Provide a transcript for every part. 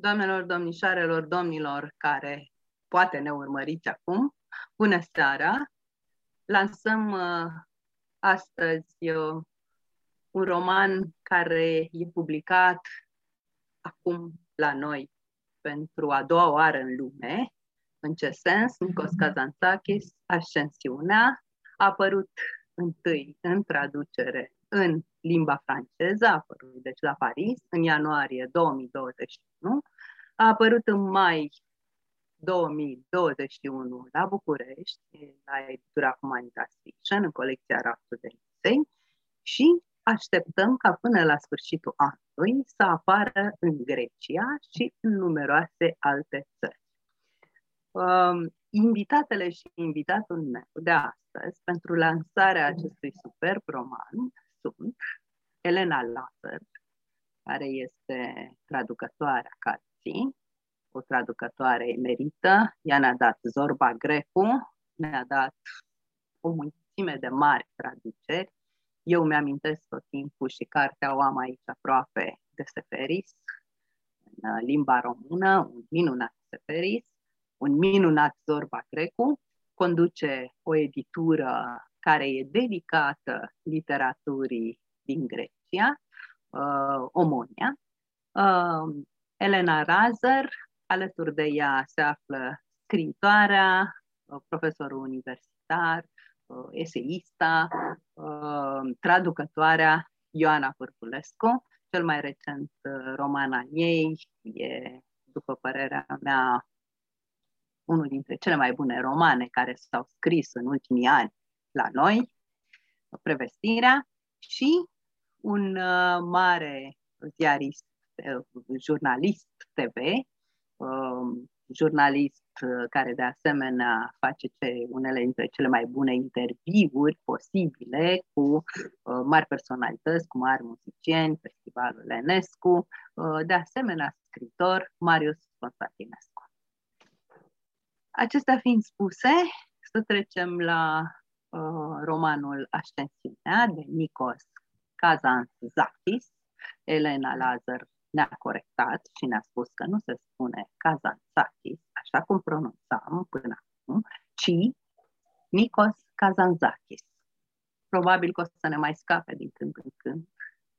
Doamnelor, domnișoarelor, domnilor care poate ne urmăriți acum, bună seara! Lansăm uh, astăzi uh, un roman care e publicat acum la noi pentru a doua oară în lume. În ce sens? Nikos Kazantzakis, Ascensiunea, a apărut întâi în traducere în limba franceză, a apărut deci la Paris în ianuarie 2021, a apărut în mai 2021 la București, la editura Humanitas Fiction, în colecția Raftul de Lisei și așteptăm ca până la sfârșitul anului să apară în Grecia și în numeroase alte țări. Um, invitatele și invitatul meu de astăzi pentru lansarea acestui superb roman sunt Elena Lazar, care este traducătoarea cărții, o traducătoare emerită. Ea ne-a dat Zorba Grecu, ne-a dat o mulțime de mari traduceri. Eu mi-amintesc tot timpul și cartea o am aici aproape de Seferis, în uh, limba română, un minunat Seferis, un minunat Zorba Grecu, conduce o editură care e dedicată literaturii din Grecia, uh, Omonia. Uh, Elena Razer, alături de ea se află scriitoarea, uh, profesorul universitar, uh, eseista, uh, traducătoarea Ioana Pârculescu. Cel mai recent uh, roman al ei e, după părerea mea, unul dintre cele mai bune romane care s-au scris în ultimii ani la noi, Prevestirea, și un uh, mare ziarist, uh, jurnalist TV, uh, jurnalist uh, care de asemenea face ce, unele dintre cele mai bune interviuri posibile cu uh, mari personalități, cu mari muzicieni, Festivalul Enescu, uh, de asemenea scritor Marius Constantinescu. Acestea fiind spuse, să trecem la uh, romanul Ascensiunea de Nikos Kazantzakis. Elena Lazar ne-a corectat și ne-a spus că nu se spune Kazantzakis, așa cum pronunțam până acum, ci Nikos Kazantzakis. Probabil că o să ne mai scape din când în când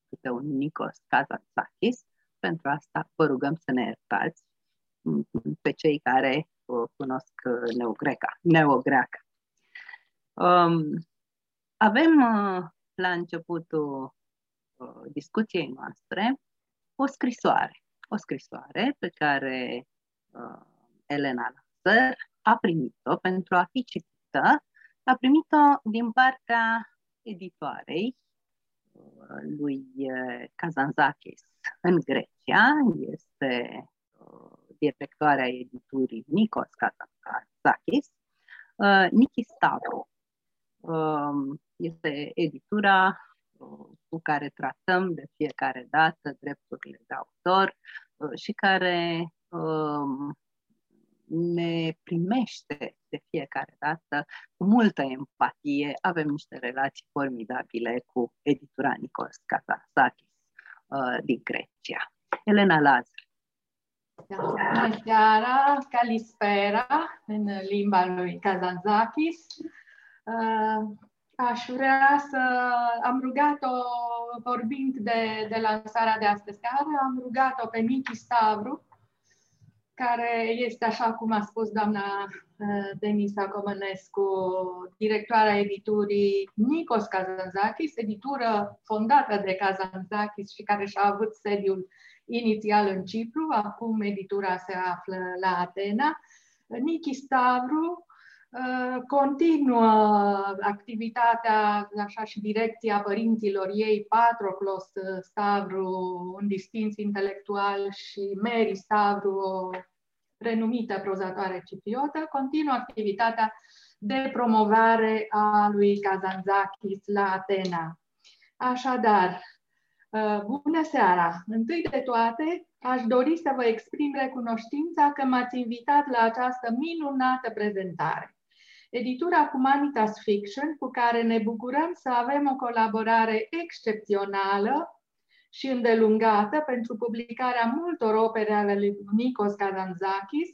câte un Nikos Kazantzakis. Pentru asta vă rugăm să ne iertați pe cei care uh, cunosc neogreca, neogreaca. Um, avem uh, la începutul uh, discuției noastre o scrisoare. O scrisoare pe care uh, Elena Lazar a primit-o pentru a fi citită. A primit-o din partea editoarei uh, lui uh, Kazanzakis în Grecia. Este uh, directoarea editurii Nikos Kazanzakis. Uh, Niki Stavro Um, este editura uh, cu care tratăm de fiecare dată drepturile de autor uh, și care um, ne primește de fiecare dată cu multă empatie. Avem niște relații formidabile cu editura Nicos Kazasakis uh, din Grecia. Elena Lazar. Bună seara, Calispera, în limba lui Kazanzakis. Uh, aș vrea să am rugat-o, vorbind de, de lansarea de astăzi seară, am rugat-o pe Miki Stavru, care este, așa cum a spus doamna uh, Denisa Comănescu, directoarea editurii Nikos Kazanzakis, editură fondată de Kazanzakis și care și-a avut sediul inițial în Cipru, acum editura se află la Atena. Niki Stavru Uh, continuă activitatea, așa și direcția părinților ei, Patroclos Stavru, un distins intelectual, și Mary Stavru, o renumită prozatoare cipriotă, continuă activitatea de promovare a lui Kazanzakis la Atena. Așadar, uh, bună seara! Întâi de toate, aș dori să vă exprim recunoștința că m-ați invitat la această minunată prezentare editura Humanitas Fiction, cu care ne bucurăm să avem o colaborare excepțională și îndelungată pentru publicarea multor opere ale lui Nikos Kazantzakis,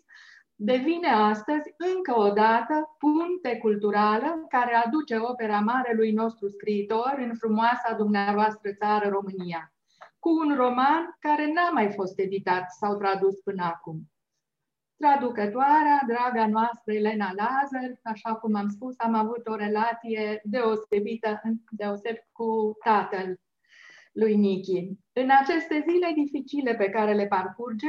devine astăzi încă o dată punte culturală care aduce opera marelui nostru scriitor în frumoasa dumneavoastră țară România, cu un roman care n-a mai fost editat sau tradus până acum. Traducătoarea, draga noastră Elena Lazar, așa cum am spus, am avut o relație deosebită, deoseb cu tatăl lui Nichi. În aceste zile dificile pe care le parcurge,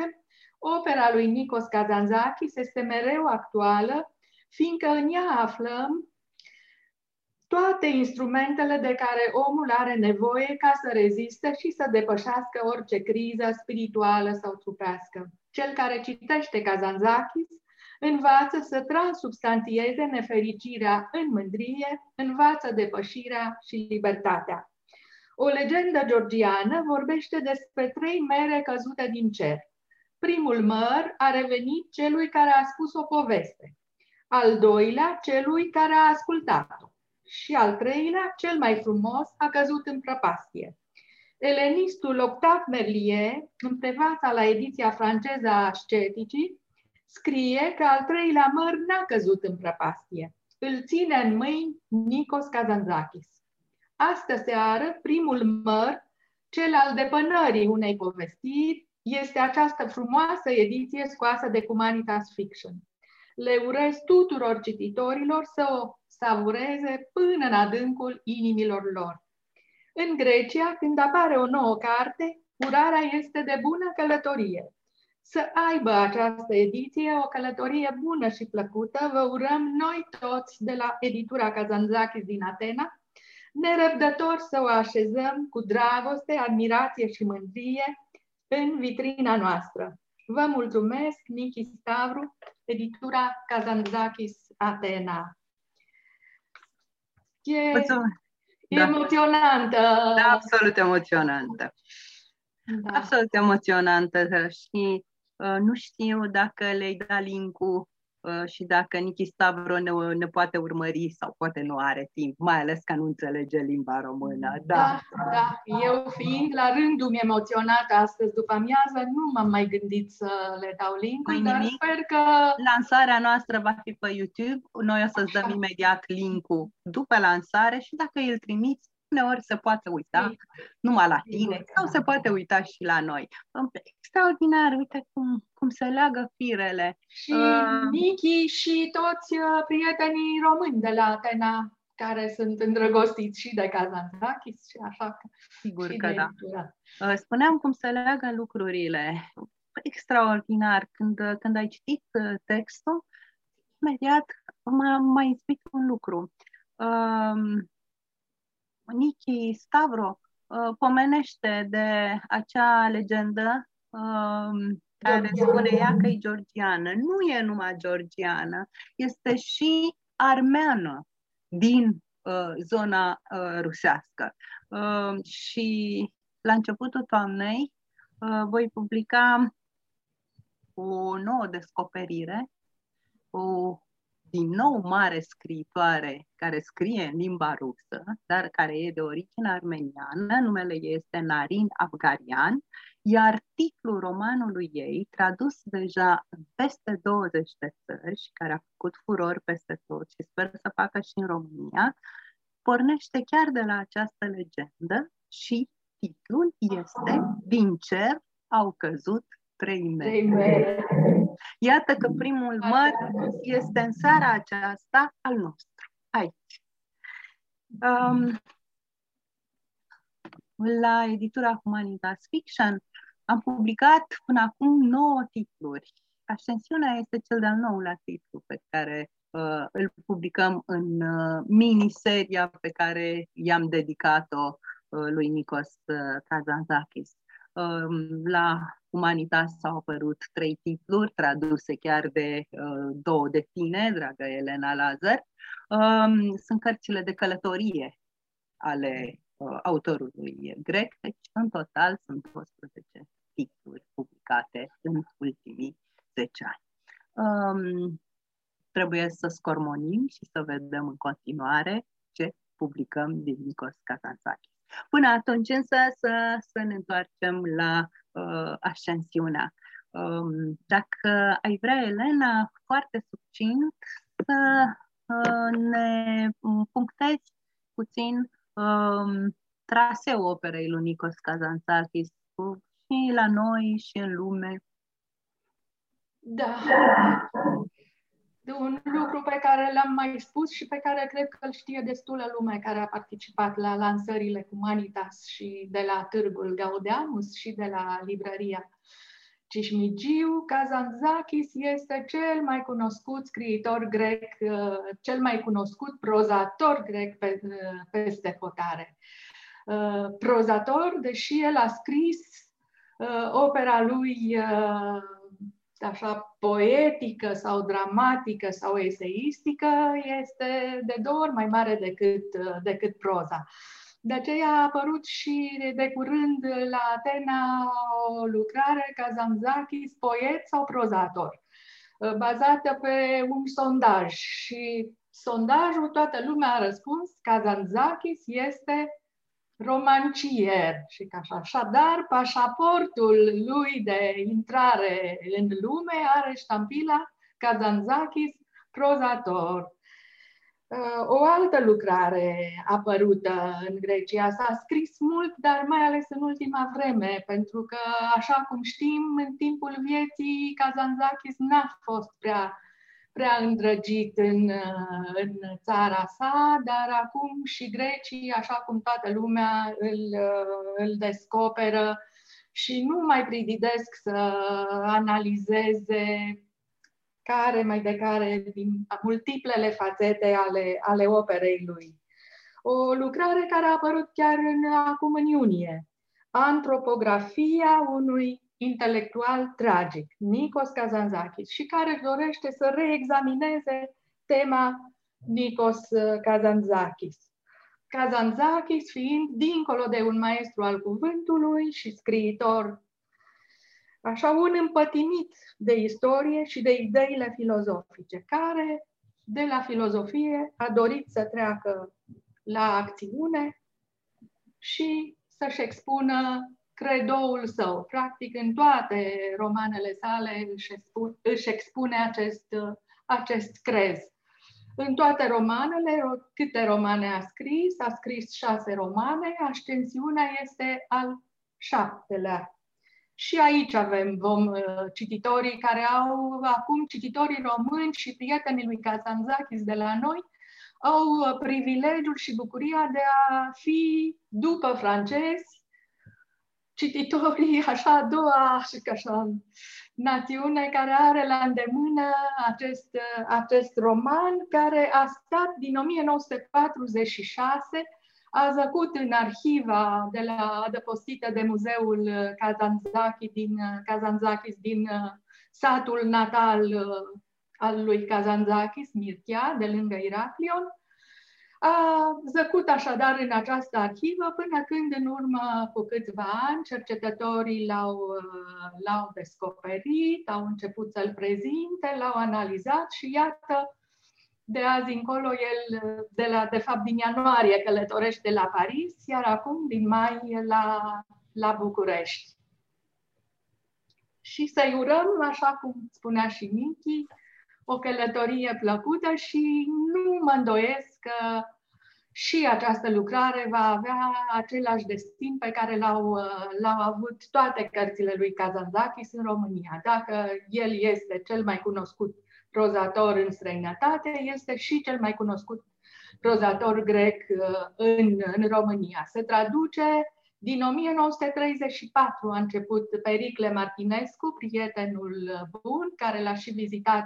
opera lui Nikos Kazantzakis este mereu actuală, fiindcă în ea aflăm toate instrumentele de care omul are nevoie ca să reziste și să depășească orice criză spirituală sau trupească. Cel care citește Kazantzakis învață să transubstantieze nefericirea în mândrie, învață depășirea și libertatea. O legendă georgiană vorbește despre trei mere căzute din cer. Primul măr a revenit celui care a spus o poveste, al doilea celui care a ascultat-o și al treilea, cel mai frumos, a căzut în prăpastie. Elenistul Octave Merlier, în prefața la ediția franceză a Asceticii, scrie că al treilea măr n-a căzut în prăpastie. Îl ține în mâini Nikos Kazantzakis. Astă seară, primul măr, cel al depănării unei povestiri, este această frumoasă ediție scoasă de Humanitas Fiction. Le urez tuturor cititorilor să o savureze până în adâncul inimilor lor. În Grecia, când apare o nouă carte, urarea este de bună călătorie. Să aibă această ediție o călătorie bună și plăcută, vă urăm noi toți de la editura Kazantzakis din Atena, nerăbdători să o așezăm cu dragoste, admirație și mândrie în vitrina noastră. Vă mulțumesc, Nichi Stavru, editura Kazantzakis Atena. E Mulțumesc. Da. emoționantă. Da, absolut emoționantă. Da. Absolut emoționantă și uh, nu știu dacă le-ai dat link-ul Uh, și dacă Nichi Stavro ne, ne poate urmări sau poate nu are timp, mai ales că nu înțelege limba română. Da, da, da. eu fiind la rândul mi emoționată astăzi după amiază, nu m-am mai gândit să le dau link dar nimic. sper că... Lansarea noastră va fi pe YouTube, noi o să-ți dăm imediat link-ul după lansare și dacă îl trimiți, uneori se poate uita numai la tine sau se poate uita și la noi. Extraordinar, uite cum, cum se leagă firele. Și uh, Nichi și toți uh, prietenii români de la Atena care sunt îndrăgostiți și de Kazantzakis și așa că Sigur că da. Uh, spuneam cum se leagă lucrurile. Extraordinar. Când, când ai citit uh, textul, imediat m-a, m-a inspirat un lucru. Uh, Nichi Stavro uh, pomenește de acea legendă uh, care spune ea că e georgiană. Nu e numai georgiană, este și armeană din uh, zona uh, rusească. Uh, și la începutul toamnei uh, voi publica o nouă descoperire, o din nou mare scriitoare care scrie în limba rusă, dar care e de origine armeniană, numele ei este Narin Afgarian, iar titlul romanului ei, tradus deja în peste 20 de țări și care a făcut furor peste tot și sper să facă și în România, pornește chiar de la această legendă și titlul este Din cer au căzut trei metri. Iată că primul măr este în seara aceasta al nostru, aici. Um, la editura Humanitas Fiction am publicat până acum nouă titluri. Ascensiunea este cel de-al nouălea titlu pe care uh, îl publicăm în uh, miniseria pe care i-am dedicat-o uh, lui Nikos uh, Kazantzakis. Um, la Humanitas s-au apărut trei titluri traduse chiar de uh, două de tine, dragă Elena Lazar. Um, sunt cărțile de călătorie ale uh, autorului grec, deci în total sunt 12 titluri publicate în ultimii 10 ani. Um, trebuie să scormonim și să vedem în continuare ce publicăm din Nikos Kazantzakis. Până atunci însă să, să ne întoarcem la uh, ascensiunea. Um, dacă ai vrea, Elena, foarte succint să uh, ne punctezi puțin um, traseul operei lui Nikos Kazantzakis și la noi și în lume. Da. De un lucru pe care l-am mai spus și pe care cred că îl știe destulă lume care a participat la lansările Humanitas și de la Târgul Gaudeamus și de la librăria Cismigiu, Kazantzakis este cel mai cunoscut scriitor grec, uh, cel mai cunoscut prozator grec pe, uh, peste hotare. Uh, prozator, deși el a scris opera lui așa poetică sau dramatică sau eseistică, este de două ori mai mare decât, decât proza. De aceea a apărut și de curând la Atena o lucrare Kazantzakis, poet sau prozator, bazată pe un sondaj. Și sondajul, toată lumea a răspuns, Kazantzakis este romancier și ca așa. Așadar, pașaportul lui de intrare în lume are ștampila Kazantzakis, prozator. Uh, o altă lucrare apărută în Grecia. S-a scris mult, dar mai ales în ultima vreme, pentru că, așa cum știm, în timpul vieții Kazantzakis n-a fost prea, prea îndrăgit în, uh, în țara sa, dar acum și grecii, așa cum toată lumea îl, uh, îl descoperă și nu mai prididesc să analizeze care mai de care din multiplele fațete ale, ale operei lui. O lucrare care a apărut chiar în, acum în iunie. Antropografia unui intelectual tragic, Nikos Kazantzakis, și care dorește să reexamineze tema Nikos Kazantzakis. Kazantzakis fiind dincolo de un maestru al cuvântului și scriitor așa un împătimit de istorie și de ideile filozofice, care de la filozofie a dorit să treacă la acțiune și să-și expună credoul său. Practic, în toate romanele sale își, expune, își expune acest, acest crez. În toate romanele, câte romane a scris, a scris șase romane, ascensiunea este al șaptelea și aici avem vom, uh, cititorii care au acum, cititorii români și prietenii lui Kazantzakis de la noi, au uh, privilegiul și bucuria de a fi, după francezi, cititorii, așa, a doua, și așa, națiune care are la îndemână acest, uh, acest roman, care a stat din 1946 a zăcut în arhiva de la adăpostită de muzeul Kazantzakis din, Kazantzakis din uh, satul natal uh, al lui Kazantzakis, Mirtia, de lângă Iraklion. A zăcut așadar în această arhivă până când în urmă cu câțiva ani cercetătorii l-au, uh, l-au descoperit, au început să-l prezinte, l-au analizat și iată de azi încolo el, de, la, de fapt din ianuarie, călătorește la Paris, iar acum din mai la, la București. Și să-i urăm, așa cum spunea și Michi, o călătorie plăcută și nu mă îndoiesc că și această lucrare va avea același destin pe care l-au, l-au avut toate cărțile lui Kazantzakis în România. Dacă el este cel mai cunoscut prozator în străinătate, este și cel mai cunoscut prozator grec uh, în, în România. Se traduce din 1934 a început Pericle Martinescu, prietenul bun, care l-a și vizitat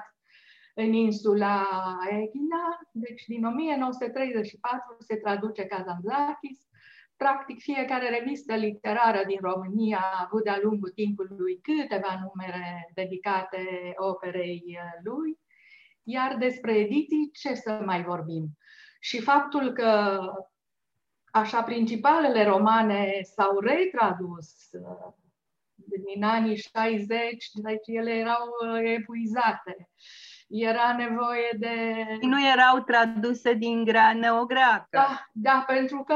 în insula Egina. Deci din 1934 se traduce Kazantzakis. Practic fiecare revistă literară din România a avut de-a lungul timpului câteva numere dedicate operei lui. Iar despre ediții, ce să mai vorbim? Și faptul că așa principalele romane s-au retradus uh, din anii 60, deci ele erau uh, epuizate. Era nevoie de... Nu erau traduse din grea neogreacă. Da, da, pentru că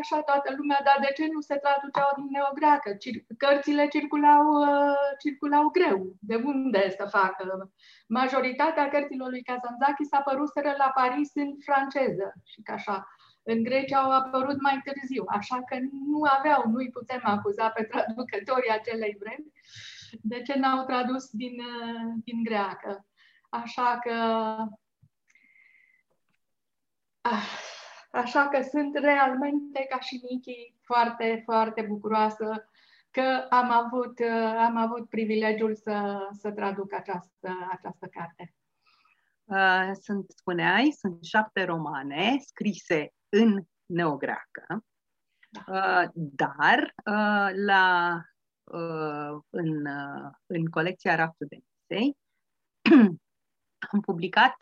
așa toată lumea, dar de ce nu se traduceau din neogreacă? Cir- cărțile circulau, uh, circulau greu. De unde să facă? Majoritatea cărților lui Kazantzakis apăruseră la Paris în franceză și ca așa. În Grecia au apărut mai târziu, așa că nu aveau, nu-i putem acuza pe traducătorii acelei vremi de ce n-au tradus din, uh, din greacă. Așa că ah, Așa că sunt realmente, ca și Nichi, foarte, foarte bucuroasă că am avut, uh, am avut privilegiul să, să traduc această, această carte. Uh, sunt, spuneai, sunt șapte romane scrise în neogreacă, da. dar la, în, în colecția Raftul de Nisei Am publicat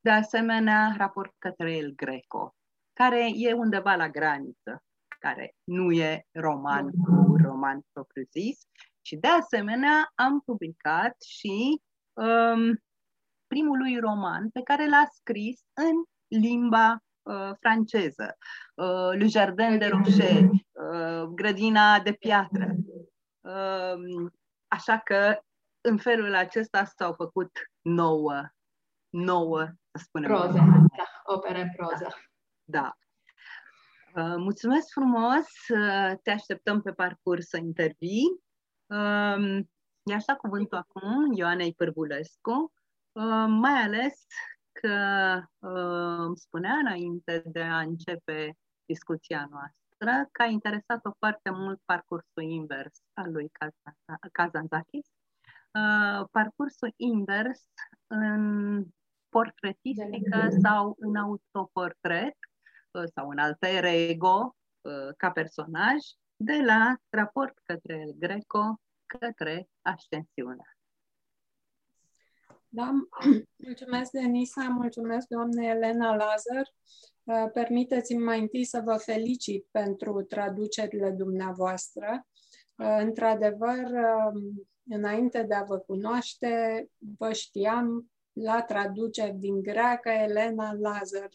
de asemenea raport către el Greco, care e undeva la graniță, care nu e roman cu roman propriu-zis. Și de asemenea am publicat și um, primul lui roman pe care l-a scris în limba uh, franceză, uh, Le Jardin de Rocher, uh, Grădina de Piatră. Uh, așa că în felul acesta s-au făcut nouă, nouă, să spunem. Proză, da, opere în proză. Da. Uh, mulțumesc frumos, uh, te așteptăm pe parcurs să intervii. Uh, e așa cuvântul acum, Ioanei Pârbulescu, uh, mai ales că uh, îmi spunea înainte de a începe discuția noastră că a interesat-o foarte mult parcursul invers al lui Kazantzakis Uh, parcursul invers în portretistică sau în autoportret uh, sau în alter ego uh, ca personaj de la raport către el greco către ascensiune. Da, mulțumesc Denisa, mulțumesc doamne Elena Lazar. Permiteți-mi mai întâi să vă felicit pentru traducerile dumneavoastră. Într-adevăr, um, înainte de a vă cunoaște, vă știam la traduceri din greacă, Elena Lazar.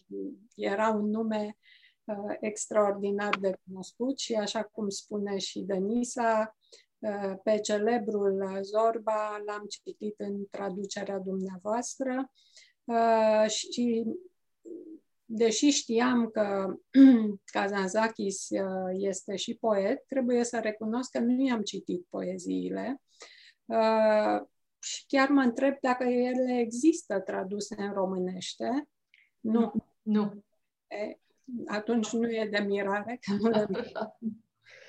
Era un nume uh, extraordinar de cunoscut și așa cum spune și Denisa, uh, pe celebrul Zorba l-am citit în traducerea dumneavoastră. Uh, și deși știam că Kazanzakis uh, este și poet, trebuie să recunosc că nu i-am citit poeziile. Uh, și chiar mă întreb dacă ele există traduse în românește. Nu. Nu. E, atunci nu e de mirare că nu le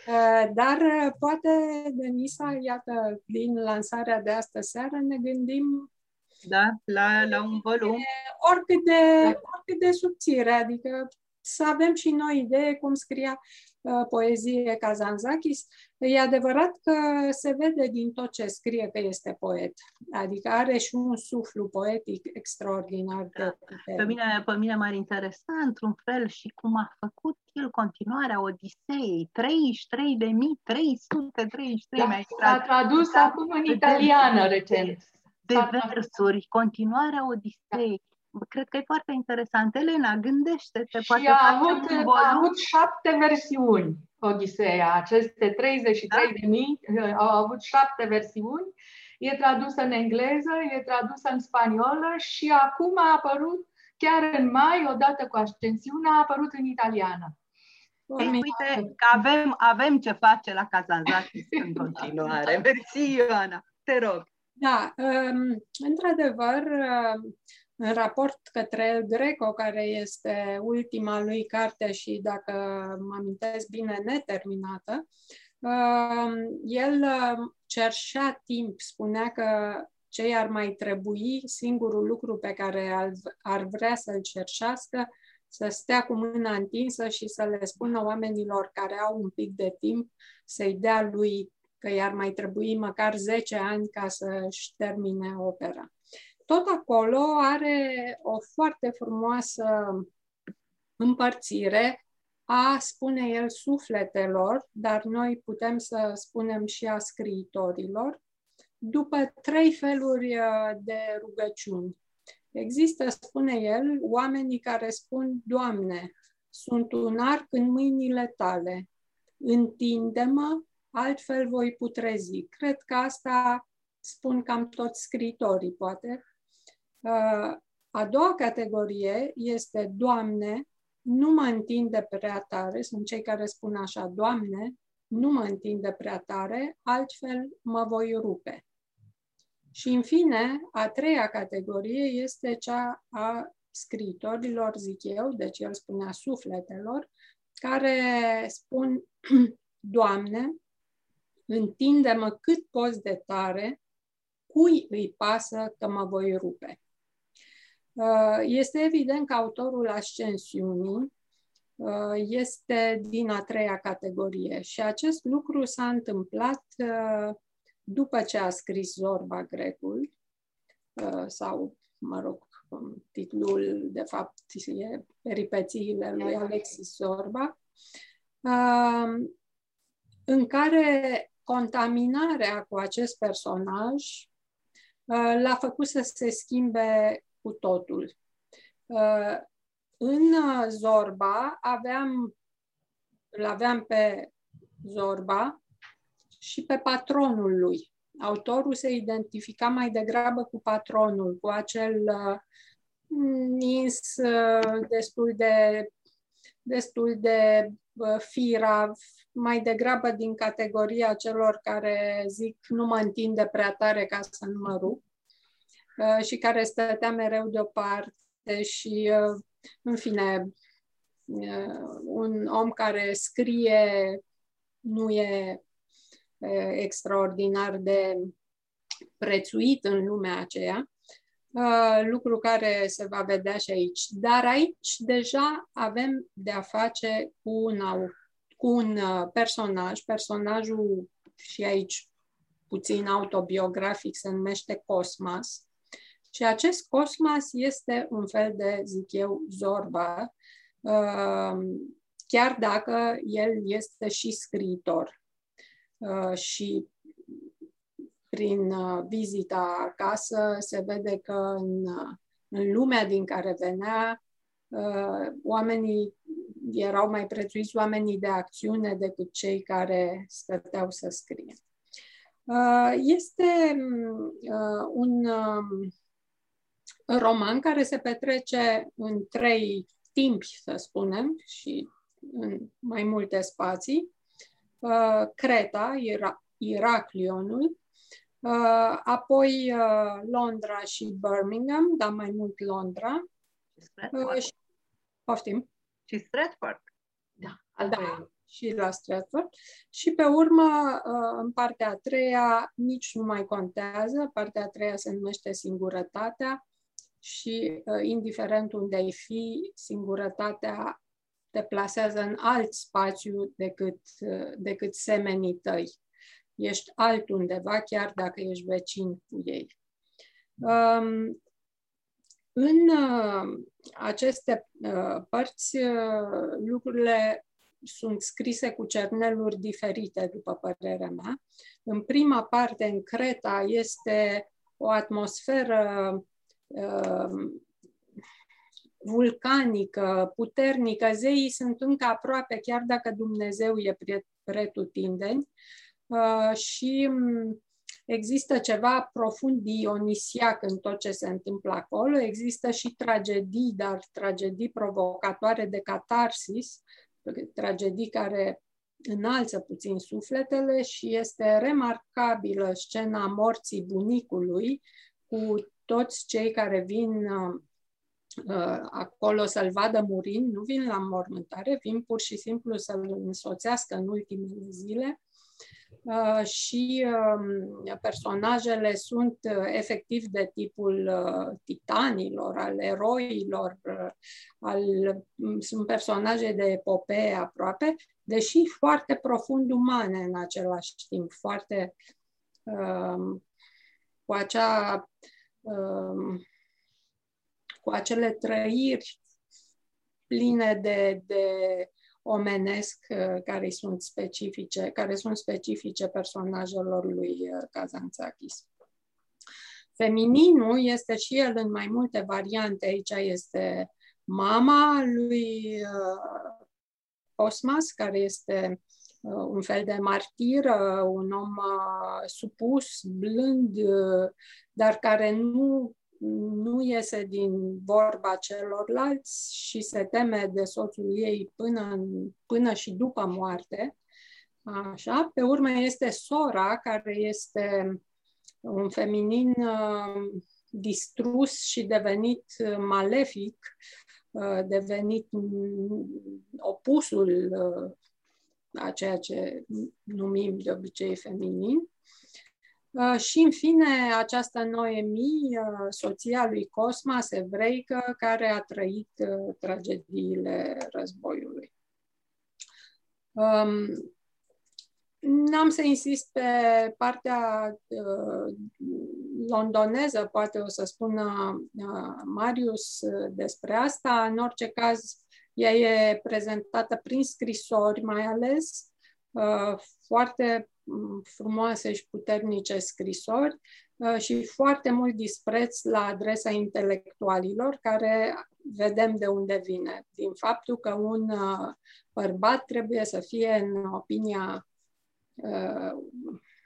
uh, Dar uh, poate, Denisa, iată, din lansarea de astă seară ne gândim da, la, la un volum. Oricât de, oricât de subțire, adică să avem și noi idee cum scria uh, poezie Kazanzakis. E adevărat că se vede din tot ce scrie că este poet. Adică are și un suflu poetic extraordinar de da. Pe mine, pe mine m-ar interesa într-un fel și cum a făcut el continuarea Odiseei. 33.333 da, mai S-a tradus acum în italiană recent. De versuri, continuarea Odiseei cred că e foarte interesant. Elena, gândește-te. Și poate a avut, a avut șapte versiuni Odiseea. Aceste 33 da? de mii uh, au avut șapte versiuni. E tradusă în engleză, e tradusă în spaniolă și acum a apărut, chiar în mai, odată cu ascensiunea, a apărut în italiană. Ei, uite că avem, avem ce face la Kazanzakis în continuare. Mersi, Ioana. Te rog. Da, um, într-adevăr, um, în raport către El Greco, care este ultima lui carte și, dacă mă amintesc bine, neterminată, um, el um, cerșea timp, spunea că ce ar mai trebui, singurul lucru pe care ar vrea să-l cerșească, să stea cu mâna întinsă și să le spună oamenilor care au un pic de timp să-i dea lui că i-ar mai trebui măcar 10 ani ca să-și termine opera tot acolo are o foarte frumoasă împărțire a, spune el, sufletelor, dar noi putem să spunem și a scriitorilor, după trei feluri uh, de rugăciuni. Există, spune el, oamenii care spun, Doamne, sunt un arc în mâinile tale, întinde-mă, altfel voi putrezi. Cred că asta spun cam toți scritorii, poate. Uh, a doua categorie este, Doamne, nu mă întinde prea tare, sunt cei care spun așa, Doamne, nu mă întinde prea tare, altfel mă voi rupe. Și, în fine, a treia categorie este cea a scritorilor, zic eu, deci el spunea sufletelor, care spun, Doamne, întinde-mă cât poți de tare, cui îi pasă că mă voi rupe. Uh, este evident că autorul ascensiunii uh, este din a treia categorie și acest lucru s-a întâmplat uh, după ce a scris Zorba grecul, sau, mă rog, um, titlul, de fapt, e Peripețiile lui Alexis Zorba, în care contaminarea cu acest personaj l-a făcut să se schimbe cu totul. Uh, în uh, Zorba aveam, îl aveam pe Zorba și pe patronul lui. Autorul se identifica mai degrabă cu patronul, cu acel uh, nins destul de destul de firav, mai degrabă din categoria celor care zic nu mă întinde prea tare ca să nu mă rup. Uh, și care stătea mereu deoparte și, uh, în fine, uh, un om care scrie nu e extraordinar de prețuit în lumea aceea, lucru care se va vedea și aici. Dar aici deja avem de-a face cu un, cu un personaj, personajul și aici puțin autobiografic se numește Cosmas, și acest cosmos este un fel de, zic eu, zorba, uh, chiar dacă el este și scriitor. Uh, și prin uh, vizita acasă se vede că în, în lumea din care venea, oamenii erau mai prețuiți oamenii de acțiune decât cei care stăteau să scrie. Este un roman care se petrece în trei timpi, să spunem, și în mai multe spații. Uh, Creta, Ira- Iraclionul, uh, apoi uh, Londra și Birmingham, dar mai mult Londra. Și poftim. Și Stratford. Da, da, și la Stratford. Și pe urmă, în partea a treia, nici nu mai contează. Partea a treia se numește Singurătatea și uh, indiferent unde ai fi, singurătatea te plasează în alt spațiu decât, uh, decât semenii tăi. Ești altundeva, chiar dacă ești vecin cu ei. Um, în uh, aceste uh, părți, uh, lucrurile sunt scrise cu cerneluri diferite, după părerea mea. În prima parte, în Creta, este o atmosferă Um, vulcanică, puternică, zeii sunt încă aproape, chiar dacă Dumnezeu e pretutindeni. Uh, și um, există ceva profund dionisiac în tot ce se întâmplă acolo, există și tragedii, dar tragedii provocatoare de catarsis, tragedii care înalță puțin sufletele și este remarcabilă scena morții bunicului cu toți cei care vin uh, uh, acolo să-l vadă murind, nu vin la mormântare, vin pur și simplu să-l însoțească în ultimele zile. Uh, și uh, personajele sunt uh, efectiv de tipul uh, titanilor, al eroilor, uh, al, um, sunt personaje de epopee aproape, deși foarte profund umane în același timp, foarte uh, cu acea Um, cu acele trăiri pline de, de omenesc uh, care sunt specifice, care sunt specifice personajelor lui uh, Kazantzakis. Femininul este și el în mai multe variante. Aici este mama lui uh, Cosmas, care este uh, un fel de martir, uh, un om uh, supus, blând, uh, dar care nu nu iese din vorba celorlalți și se teme de soțul ei până, până și după moarte. Așa. Pe urmă este sora, care este un feminin uh, distrus și devenit malefic, uh, devenit opusul uh, a ceea ce numim de obicei feminin. Uh, și, în fine, această Noemi, uh, soția lui Cosmas, evreică, care a trăit uh, tragediile războiului. Um, N-am să insist pe partea uh, londoneză, poate o să spună uh, Marius despre asta. În orice caz, ea e prezentată prin scrisori mai ales, uh, foarte frumoase și puternice scrisori uh, și foarte mult dispreț la adresa intelectualilor, care vedem de unde vine. Din faptul că un uh, bărbat trebuie să fie, în opinia, uh,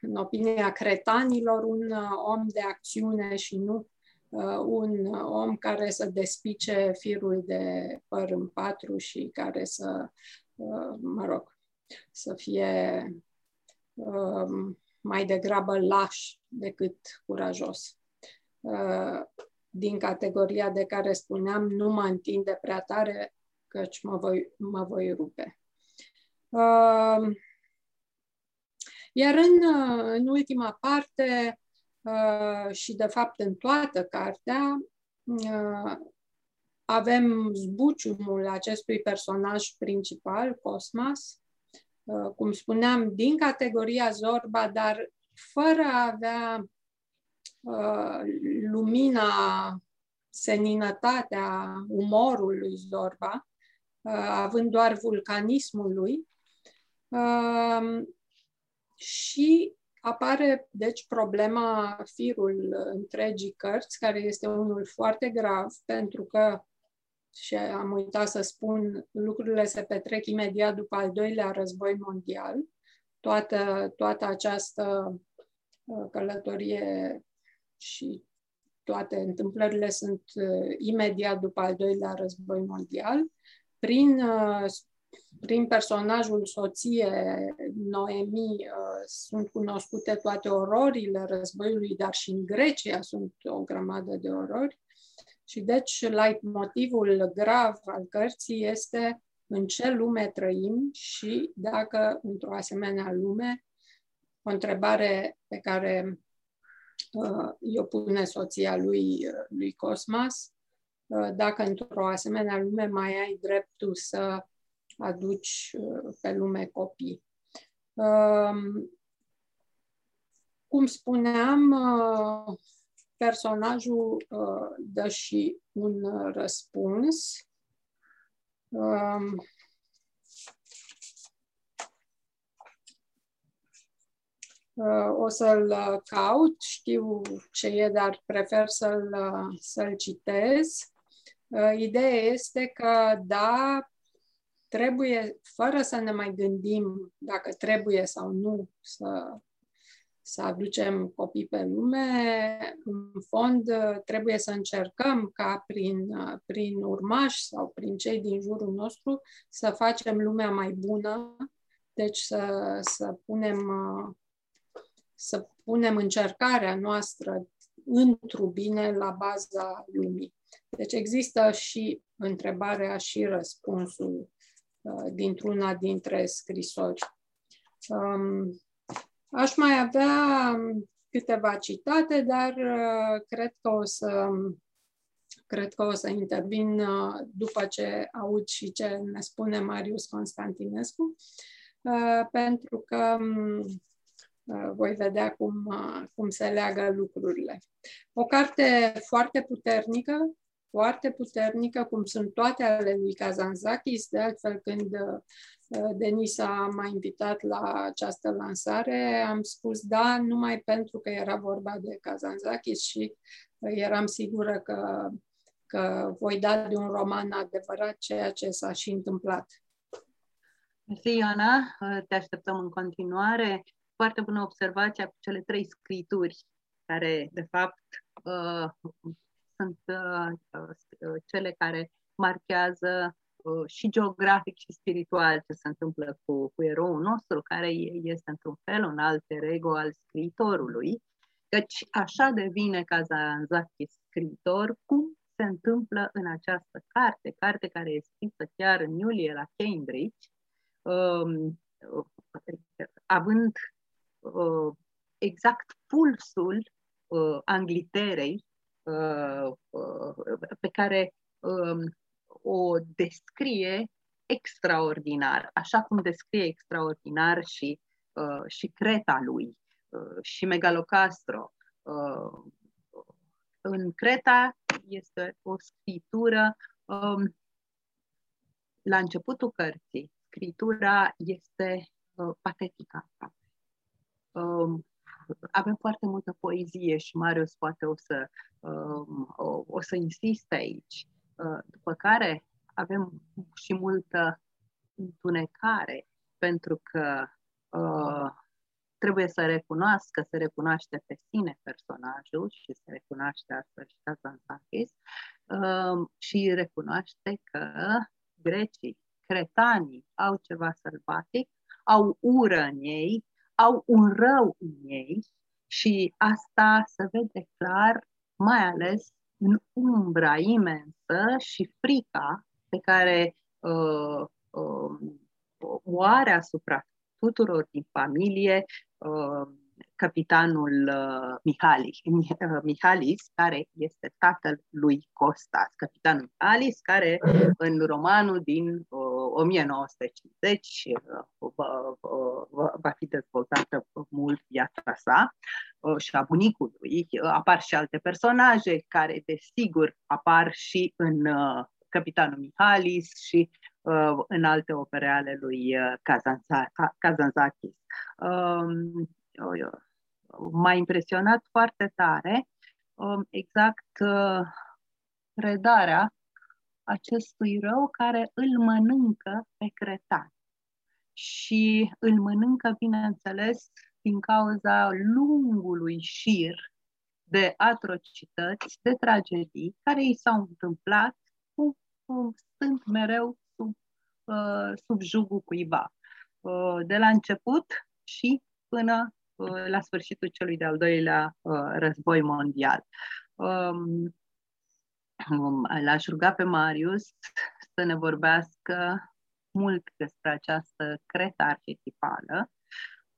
în opinia cretanilor, un om de acțiune și nu un om care să despice firul de păr în patru și care să, mă rog, să fie Um, mai degrabă laș decât curajos. Uh, din categoria de care spuneam, nu mă întinde prea tare, căci mă voi, mă voi rupe. Um, iar în, în ultima parte, uh, și de fapt în toată cartea, uh, avem zbuciumul acestui personaj principal, Cosmas, Uh, cum spuneam, din categoria Zorba, dar fără a avea uh, lumina, seninătatea, umorul lui Zorba, uh, având doar vulcanismul lui. Uh, și apare, deci, problema firul întregii cărți, care este unul foarte grav, pentru că și am uitat să spun, lucrurile se petrec imediat după al doilea război mondial. Toată, toată această uh, călătorie și toate întâmplările sunt uh, imediat după al doilea război mondial. Prin, uh, prin personajul soție Noemi sunt cunoscute toate ororile războiului, dar și în Grecia sunt o grămadă de orori. Și deci, motivul grav al cărții este în ce lume trăim și dacă într-o asemenea lume, o întrebare pe care uh, o pune soția lui, uh, lui Cosmas, uh, dacă într-o asemenea lume mai ai dreptul să aduci uh, pe lume copii. Uh, cum spuneam, uh, personajul uh, dă și un uh, răspuns. Um, uh, o să-l uh, caut, știu ce e, dar prefer să-l, uh, să-l citez. Uh, ideea este că, da, trebuie, fără să ne mai gândim dacă trebuie sau nu să să aducem copii pe lume, în fond trebuie să încercăm ca prin, prin urmași sau prin cei din jurul nostru să facem lumea mai bună, deci să, să punem să punem încercarea noastră într-un bine la baza lumii. Deci există și întrebarea și răspunsul uh, dintr-una dintre scrisori. Um, Aș mai avea um, câteva citate, dar uh, cred că o să cred că o să intervin uh, după ce aud și ce ne spune Marius Constantinescu, uh, pentru că um, voi vedea cum, cum se leagă lucrurile. O carte foarte puternică, foarte puternică, cum sunt toate ale lui Kazanzakis, de altfel când Denisa m-a invitat la această lansare. Am spus da numai pentru că era vorba de Kazanzakis și eram sigură că, că voi da de un roman adevărat ceea ce s-a și întâmplat. Mersi, Ioana. Te așteptăm în continuare. Foarte bună observația cu cele trei scrituri, care, de fapt, uh, sunt uh, uh, cele care marchează uh, și geografic și spiritual ce se întâmplă cu, cu eroul nostru, care este într-un fel un alter ego al scriitorului, căci așa devine Kazanzaki scriitor, cum se întâmplă în această carte, carte care este scrisă chiar în iulie la Cambridge, um, având uh, exact pulsul uh, Angliterei uh, uh, pe care um, o descrie extraordinar, așa cum descrie extraordinar și, uh, și Creta lui uh, și Megalocastro. Uh, în Creta este o scritură um, la începutul cărții, scritura este uh, patetică. Um, avem foarte multă poezie și Marius poate o să, um, o, o să insiste aici. Uh, după care avem și multă întunecare, pentru că uh, trebuie să recunoască, să recunoaște pe sine personajul și să recunoaște astfel și Kazantzakis uh, și recunoaște că grecii, cretanii au ceva sălbatic, au ură în ei, au un rău în ei și asta se vede clar, mai ales în umbra imensă și frica pe care uh, uh, o are asupra tuturor din familie uh, capitanul uh, Mihalis, uh, Mihalis, care este tatăl lui Costas, capitanul Mihalis, care în romanul din uh, 1950 uh, va, uh, va fi dezvoltată mult viața sa uh, și a bunicului. Apar și alte personaje care, desigur, apar și în uh, Capitanul Mihalis și uh, în alte opere ale lui uh, Kazanzakis. Um, m-a impresionat foarte tare um, exact uh, redarea acestui rău care îl mănâncă pe cretan. Și îl mănâncă, bineînțeles, din cauza lungului șir de atrocități, de tragedii care i s-au întâmplat cu, cu stând mereu sub, uh, sub jugul cuiva. Uh, de la început și până uh, la sfârșitul celui de-al doilea uh, război mondial. Um, l-aș ruga pe Marius să ne vorbească mult despre această cretă arhetipală,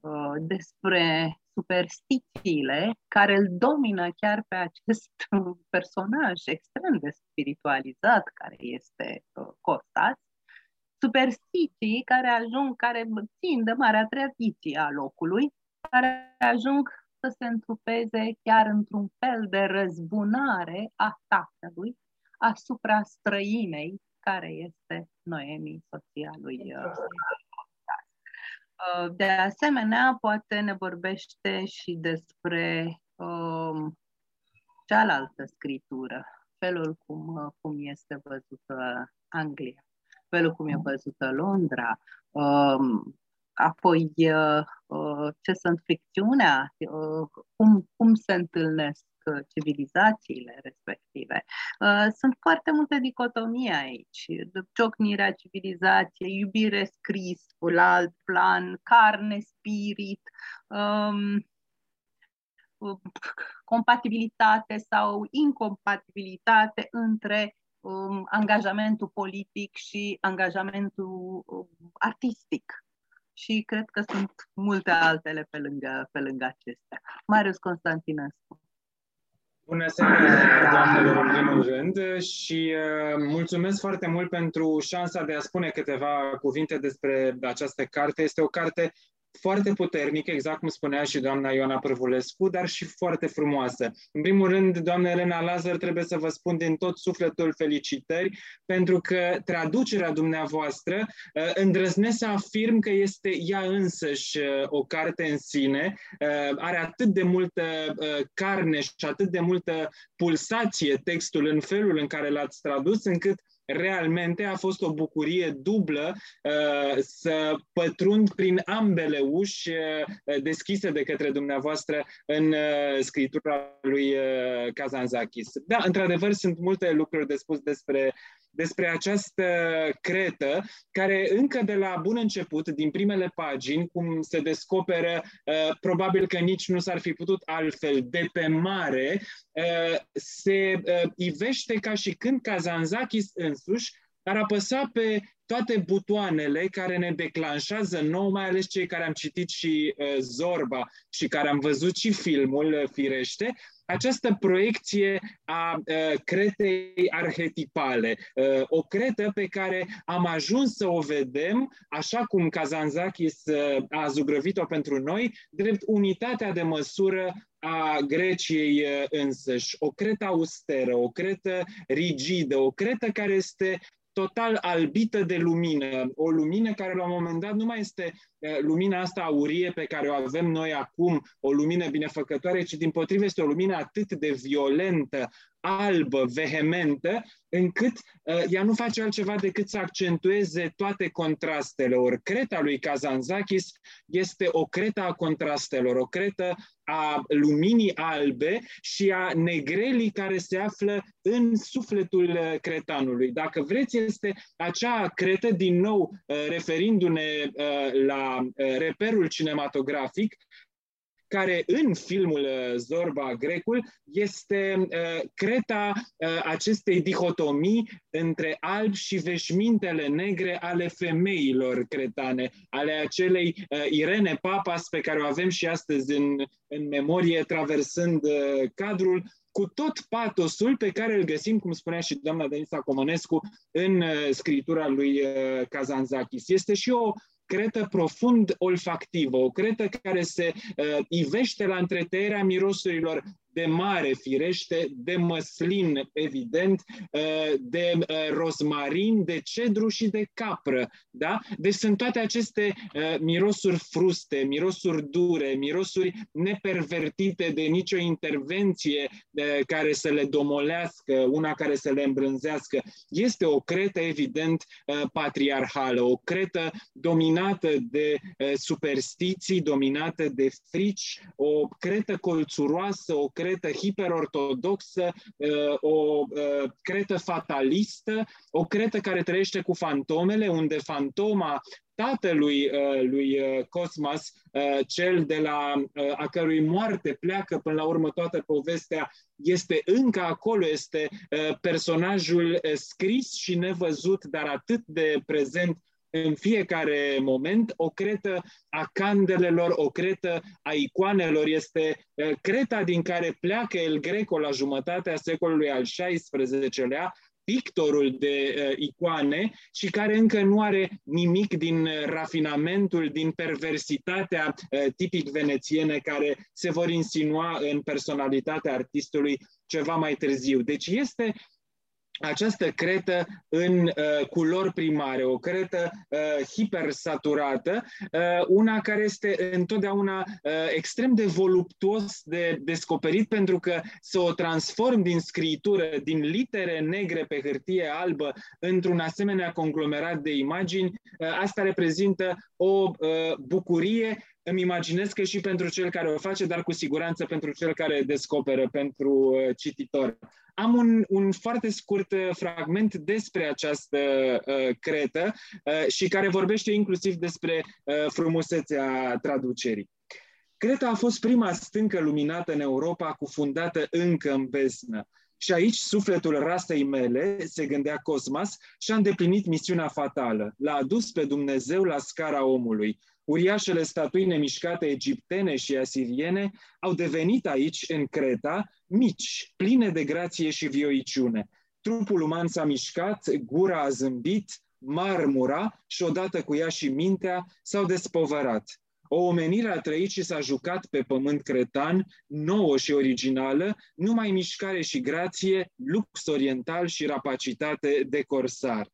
uh, despre superstițiile care îl domină chiar pe acest personaj extrem de spiritualizat care este uh, Costas, superstiții care ajung, care țin de marea tradiție a locului, care ajung să se întrupeze chiar într-un fel de răzbunare a tatălui asupra străinei care este Noemi, soția lui uh, uh, De asemenea, poate ne vorbește și despre um, cealaltă scritură, felul cum, uh, cum este văzută Anglia, felul cum e văzută Londra, um, apoi uh, ce sunt ficțiunea, uh, cum, cum se întâlnesc civilizațiile respective. Uh, sunt foarte multe dicotomii aici. Ciocnirea civilizației, iubire scris la alt plan, carne, spirit, um, compatibilitate sau incompatibilitate între um, angajamentul politic și angajamentul um, artistic și cred că sunt multe altele pe lângă, pe lângă acestea. Marius Constantinescu. Bună seara, doamnelor, în primul rând, și uh, mulțumesc foarte mult pentru șansa de a spune câteva cuvinte despre această carte. Este o carte foarte puternică, exact cum spunea și doamna Ioana Pârvulescu, dar și foarte frumoasă. În primul rând, doamna Elena Lazar, trebuie să vă spun din tot sufletul felicitări, pentru că traducerea dumneavoastră uh, îndrăznesc să afirm că este ea însăși uh, o carte în sine, uh, are atât de multă carne și atât de multă pulsație textul în felul în care l-ați tradus, încât realmente a fost o bucurie dublă uh, să pătrund prin ambele uși uh, deschise de către dumneavoastră în uh, scritura lui uh, Kazanzakis. Da, într-adevăr, sunt multe lucruri de spus despre despre această cretă, care încă de la bun început, din primele pagini, cum se descoperă, uh, probabil că nici nu s-ar fi putut altfel, de pe mare, uh, se uh, ivește ca și când Kazanzakis însuși ar apăsa pe toate butoanele care ne declanșează nou, mai ales cei care am citit și uh, Zorba și care am văzut și filmul, uh, firește, această proiecție a uh, cretei arhetipale, uh, o cretă pe care am ajuns să o vedem, așa cum Kazanzakis uh, a zugrăvit-o pentru noi, drept unitatea de măsură a Greciei însăși, o cretă austeră, o cretă rigidă, o cretă care este total albită de lumină, o lumină care la un moment dat nu mai este eh, lumina asta aurie pe care o avem noi acum, o lumină binefăcătoare, ci din potrivă este o lumină atât de violentă, albă, vehementă, încât uh, ea nu face altceva decât să accentueze toate contrastele. Ori creta lui Kazanzakis este o creta a contrastelor, o cretă a luminii albe și a negrelii care se află în sufletul uh, cretanului. Dacă vreți, este acea cretă, din nou uh, referindu-ne la reperul cinematografic, care în filmul uh, Zorba Grecul este uh, creta uh, acestei dihotomii între alb și veșmintele negre ale femeilor cretane, ale acelei Irene Papas pe care o avem și astăzi în, în memorie, traversând cadrul, cu tot patosul pe care îl găsim, cum spunea și doamna Denisa Comănescu, în scritura lui Kazanzakis. Este și o cretă profund olfactivă, o cretă care se uh, ivește la întretăierea mirosurilor de mare, firește, de măslin, evident, uh, de uh, rozmarin, de cedru și de capră. Da? Deci sunt toate aceste uh, mirosuri fruste, mirosuri dure, mirosuri nepervertite de nicio intervenție care să le domolească, una care să le îmbrânzească. Este o cretă, evident, patriarhală, o cretă dominată de superstiții, dominată de frici, o cretă colțuroasă, o cretă cretă hiperortodoxă, uh, o uh, cretă fatalistă, o cretă care trăiește cu fantomele, unde fantoma tatălui uh, lui Cosmas, cel de la a cărui moarte pleacă până la urmă toată povestea, este încă acolo, este personajul scris și nevăzut, dar atât de prezent în fiecare moment, o cretă a candelelor, o cretă a icoanelor. Este creta din care pleacă El Greco la jumătatea secolului al XVI-lea, pictorul de uh, icoane și care încă nu are nimic din rafinamentul, din perversitatea uh, tipic venețiene care se vor insinua în personalitatea artistului ceva mai târziu. Deci este această cretă în uh, culori primare, o cretă uh, hipersaturată, uh, una care este întotdeauna uh, extrem de voluptuos de descoperit pentru că să o transform din scritură, din litere negre pe hârtie albă, într-un asemenea conglomerat de imagini, uh, asta reprezintă o uh, bucurie îmi imaginez că și pentru cel care o face, dar cu siguranță pentru cel care descoperă, pentru uh, cititor. Am un, un foarte scurt uh, fragment despre această uh, cretă uh, și care vorbește inclusiv despre uh, frumusețea traducerii. Creta a fost prima stâncă luminată în Europa, cufundată încă în beznă. Și aici sufletul rasei mele, se gândea Cosmas, și-a îndeplinit misiunea fatală. L-a adus pe Dumnezeu la scara omului. Uriașele statui nemișcate egiptene și asiriene au devenit aici, în Creta, mici, pline de grație și vioiciune. Trupul uman s-a mișcat, gura a zâmbit, marmura și odată cu ea și mintea s-au despovărat. O omenire a trăit și s-a jucat pe pământ cretan, nouă și originală, numai mișcare și grație, lux oriental și rapacitate de corsar.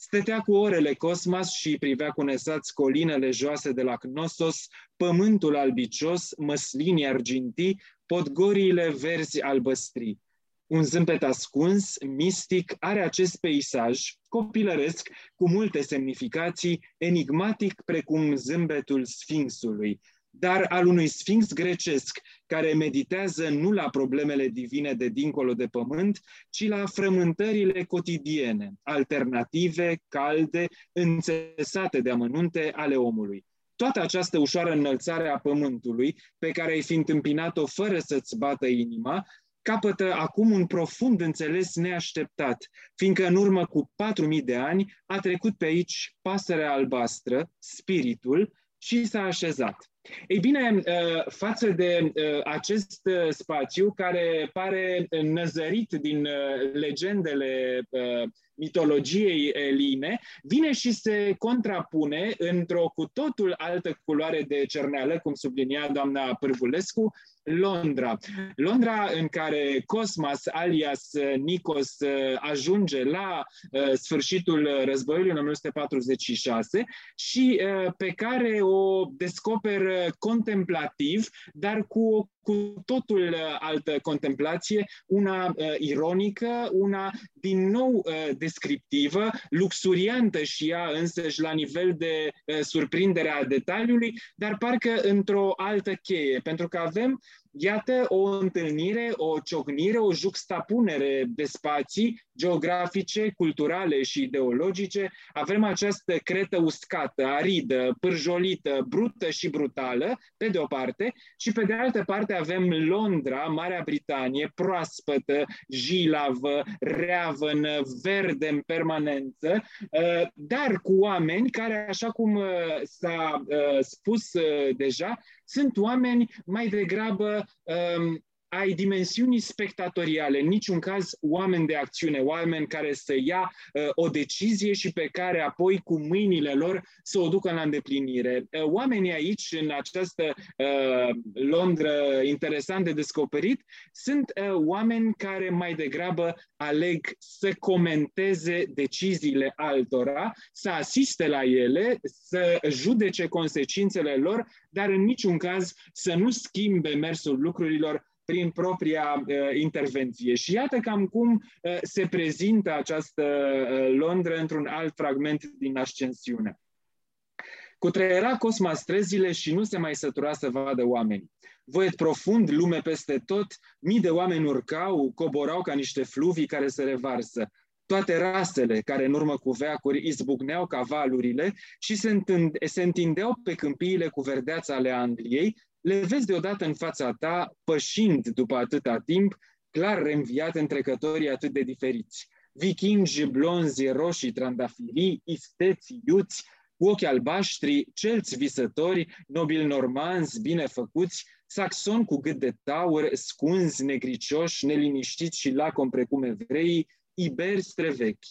Stătea cu orele Cosmas și privea cu nesați colinele joase de la Cnosos, pământul albicios, măslinii argintii, podgoriile verzi albăstrii. Un zâmbet ascuns, mistic, are acest peisaj, copilăresc, cu multe semnificații, enigmatic precum zâmbetul Sfinxului, dar al unui sfinx grecesc, care meditează nu la problemele divine de dincolo de pământ, ci la frământările cotidiene, alternative, calde, înțesate de amănunte ale omului. Toată această ușoară înălțare a pământului, pe care ai fi întâmpinat-o fără să-ți bată inima, capătă acum un profund înțeles neașteptat, fiindcă în urmă cu 4.000 de ani a trecut pe aici pasărea albastră, spiritul, și s-a așezat. Ei bine, uh, față de uh, acest uh, spațiu care pare năzărit din legendele mitologiei eline, vine și se contrapune într-o cu totul altă culoare de cerneală, cum sublinia doamna Pârvulescu, Londra. Londra în care Cosmas alias Nikos ajunge la uh, sfârșitul războiului în 1946 și uh, pe care o descoperă contemplativ, dar cu o cu totul uh, altă contemplație, una uh, ironică, una din nou uh, descriptivă, luxuriantă și ea însăși la nivel de uh, surprindere a detaliului, dar parcă într-o altă cheie, pentru că avem Iată o întâlnire, o ciocnire, o juxtapunere de spații geografice, culturale și ideologice. Avem această cretă uscată, aridă, pârjolită, brută și brutală, pe de o parte, și pe de altă parte avem Londra, Marea Britanie, proaspătă, jilavă, reavănă, verde în permanență, uh, dar cu oameni care, așa cum uh, s-a uh, spus deja, sunt oameni mai degrabă um, ai dimensiunii spectatoriale, în niciun caz oameni de acțiune, oameni care să ia uh, o decizie și pe care apoi cu mâinile lor să o ducă la îndeplinire. Uh, oamenii aici, în această uh, Londra interesant de descoperit, sunt uh, oameni care mai degrabă aleg să comenteze deciziile altora, să asiste la ele, să judece consecințele lor, dar în niciun caz să nu schimbe mersul lucrurilor prin propria uh, intervenție. Și iată cam cum uh, se prezintă această uh, Londra într-un alt fragment din Ascensiune. Cutreiera Cosma străzile și nu se mai sătura să vadă oameni. Voiet profund, lume peste tot, mii de oameni urcau, coborau ca niște fluvii care se revarsă. Toate rasele care în urmă cu veacuri izbucneau ca valurile și se, se întindeau pe câmpiile cu verdeața ale Angliei, le vezi deodată în fața ta, pășind după atâta timp, clar reînviat în trecătorii atât de diferiți. Vikingi, blonzi, roșii, trandafirii, isteți, iuți, cu ochi albaștri, celți visători, nobili normanzi, bine făcuți, saxon cu gât de taur, scunzi, negricioși, neliniștiți și lacom precum evreii, iberi strevechi.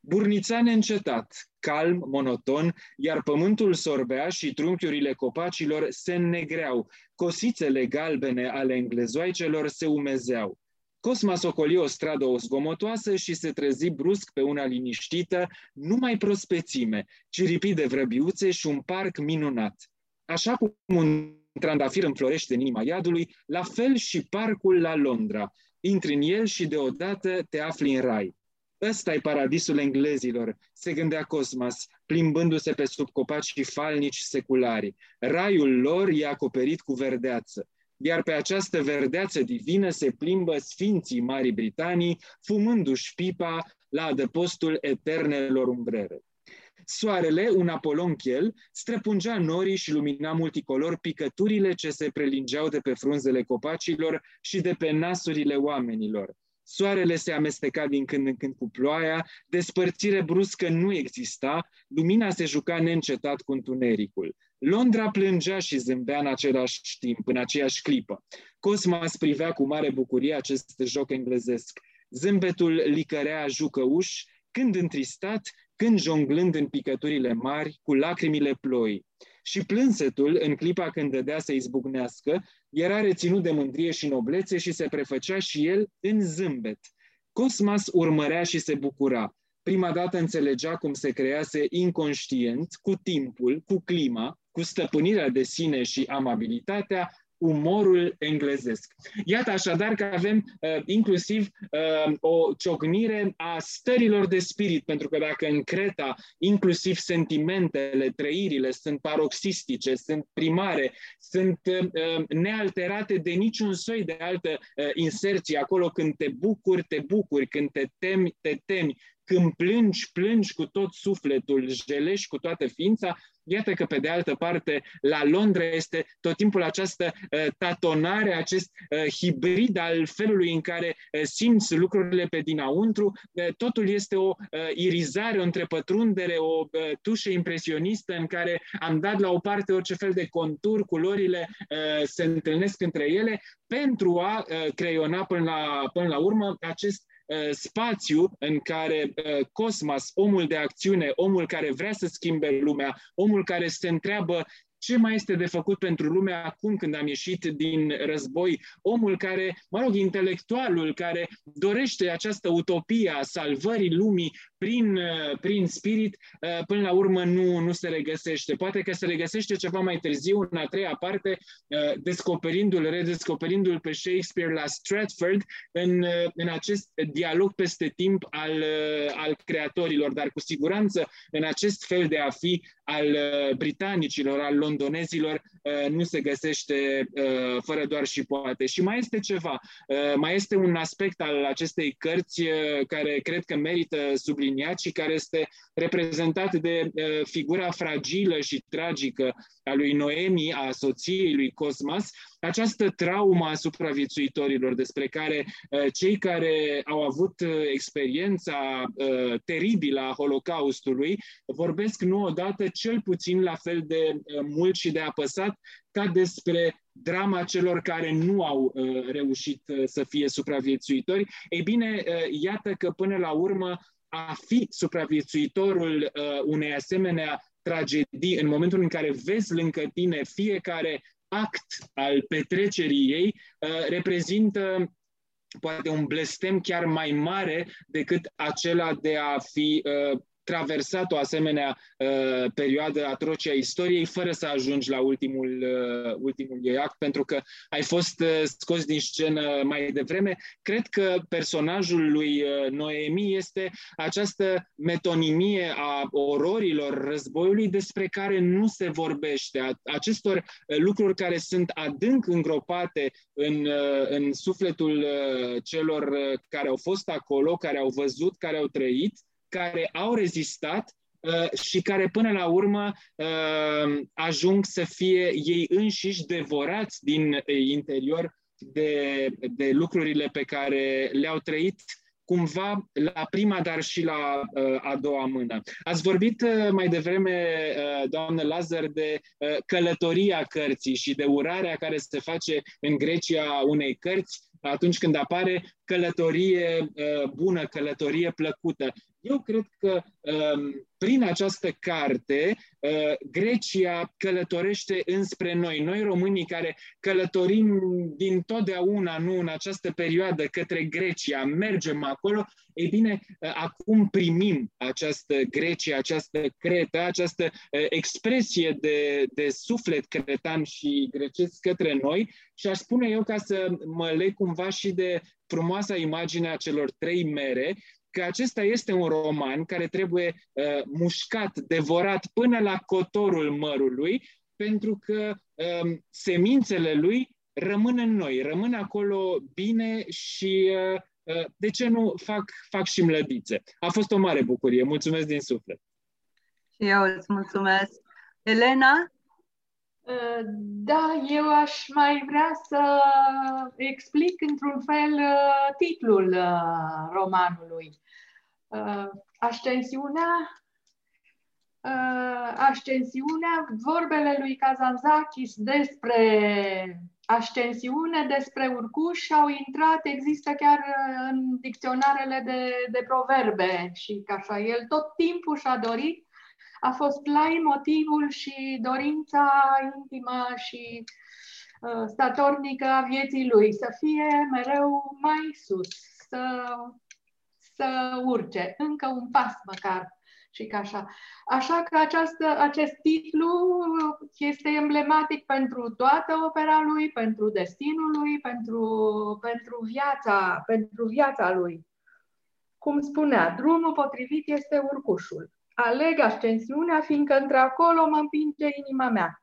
Burnița neîncetat, calm, monoton, iar pământul sorbea și trunchiurile copacilor se înnegreau, cosițele galbene ale englezoaicelor se umezeau. Cosma socoli o stradă o zgomotoasă și se trezi brusc pe una liniștită, numai prospețime, ciripi de vrăbiuțe și un parc minunat. Așa cum un trandafir înflorește în inima iadului, la fel și parcul la Londra. Intri în el și deodată te afli în rai. Ăsta e paradisul englezilor, se gândea Cosmas, plimbându-se pe sub copacii falnici seculari. Raiul lor e acoperit cu verdeață, iar pe această verdeață divină se plimbă sfinții Marii Britanii, fumându-și pipa la adăpostul eternelor umbrere. Soarele, un apolonchel, străpungea norii și lumina multicolor picăturile ce se prelingeau de pe frunzele copacilor și de pe nasurile oamenilor. Soarele se amesteca din când în când cu ploaia, despărțire bruscă nu exista, lumina se juca neîncetat cu întunericul. Londra plângea și zâmbea în același timp, în aceeași clipă. Cosmas privea cu mare bucurie acest joc englezesc. Zâmbetul licărea jucăuș, când întristat, când jonglând în picăturile mari, cu lacrimile ploi. Și plânsetul, în clipa când dădea să izbucnească, era reținut de mândrie și noblețe și se prefăcea și el în zâmbet. Cosmas urmărea și se bucura. Prima dată înțelegea cum se crease inconștient, cu timpul, cu clima, cu stăpânirea de sine și amabilitatea, umorul englezesc. Iată așadar că avem uh, inclusiv uh, o ciocnire a stărilor de spirit, pentru că dacă în Creta inclusiv sentimentele, trăirile sunt paroxistice, sunt primare, sunt uh, nealterate de niciun soi de altă uh, inserție, acolo când te bucuri, te bucuri, când te temi, te temi, când plângi, plângi cu tot sufletul, jelești cu toată ființa, iată că pe de altă parte la Londra este tot timpul această uh, tatonare, acest uh, hibrid al felului în care uh, simți lucrurile pe dinăuntru, uh, totul este o uh, irizare, o întrepătrundere, o uh, tușă impresionistă în care am dat la o parte orice fel de contur, culorile uh, se întâlnesc între ele. Pentru a uh, creiona până la, până la urmă acest Uh, spațiu în care uh, Cosmas, omul de acțiune, omul care vrea să schimbe lumea, omul care se întreabă ce mai este de făcut pentru lume acum când am ieșit din război? Omul care, mă rog, intelectualul care dorește această utopie a salvării lumii prin, uh, prin spirit, uh, până la urmă nu, nu se regăsește. Poate că se regăsește ceva mai târziu, în a treia parte, uh, descoperindu-l, redescoperindu-l pe Shakespeare la Stratford, în, în acest dialog peste timp al, al creatorilor, dar cu siguranță în acest fel de a fi al britanicilor, al londonezilor, nu se găsește fără doar și poate. Și mai este ceva, mai este un aspect al acestei cărți care cred că merită subliniat subliniat și care este reprezentat de uh, figura fragilă și tragică a lui Noemi, a soției lui Cosmas, această traumă a supraviețuitorilor despre care uh, cei care au avut uh, experiența teribilă a Holocaustului vorbesc nu odată cel puțin la fel de mult și de apăsat ca despre drama celor care nu au uh, reușit uh, să fie supraviețuitori. Ei bine, uh, iată că până la urmă a fi supraviețuitorul uh, unei asemenea tragedii în momentul în care vezi lângă tine fiecare act al petrecerii ei, uh, reprezintă poate un blestem chiar mai mare decât acela de a fi uh, traversat o asemenea uh, perioadă atroce a istoriei fără să ajungi la ultimul, uh, ultimul ei act, pentru că ai fost uh, scos din scenă mai devreme. Cred că personajul lui uh, Noemi este această metonimie a ororilor războiului despre care nu se vorbește, a acestor uh, lucruri care sunt adânc îngropate în, uh, în sufletul uh, celor uh, care au fost acolo, care au văzut, care au trăit care au rezistat uh, și care până la urmă uh, ajung să fie ei înșiși devorați din uh, interior de, de lucrurile pe care le-au trăit cumva la prima, dar și la uh, a doua mână. Ați vorbit uh, mai devreme, uh, doamnă Lazar, de uh, călătoria cărții și de urarea care se face în Grecia unei cărți atunci când apare călătorie uh, bună, călătorie plăcută. Eu cred că um, prin această carte uh, Grecia călătorește înspre noi, noi românii care călătorim din totdeauna, nu în această perioadă, către Grecia, mergem acolo, ei bine, uh, acum primim această Grecia, această Cretă, această expresie de, de suflet cretan și grecesc către noi. Și aș spune eu ca să mă leg cumva și de frumoasa imagine a celor trei mere, că acesta este un roman care trebuie uh, mușcat, devorat până la cotorul mărului, pentru că uh, semințele lui rămân în noi, rămân acolo bine și uh, uh, de ce nu fac, fac și mlădițe. A fost o mare bucurie. Mulțumesc din suflet. Și eu îți mulțumesc. Elena? Uh, da, eu aș mai vrea să explic într-un fel uh, titlul uh, romanului. Ascensiunea, ascensiunea, vorbele lui Kazanzakis despre ascensiune despre urcuș au intrat, există chiar uh, în dicționarele de, de proverbe și ca așa. El tot timpul și-a dorit, a fost plai motivul și dorința intimă și uh, statornică a vieții lui, să fie mereu mai sus, să, să urce încă un pas măcar și ca așa. Așa că această, acest titlu este emblematic pentru toată opera lui, pentru destinul lui, pentru, pentru, viața, pentru viața lui. Cum spunea, drumul potrivit este urcușul. Aleg ascensiunea, fiindcă într-acolo mă împinge inima mea.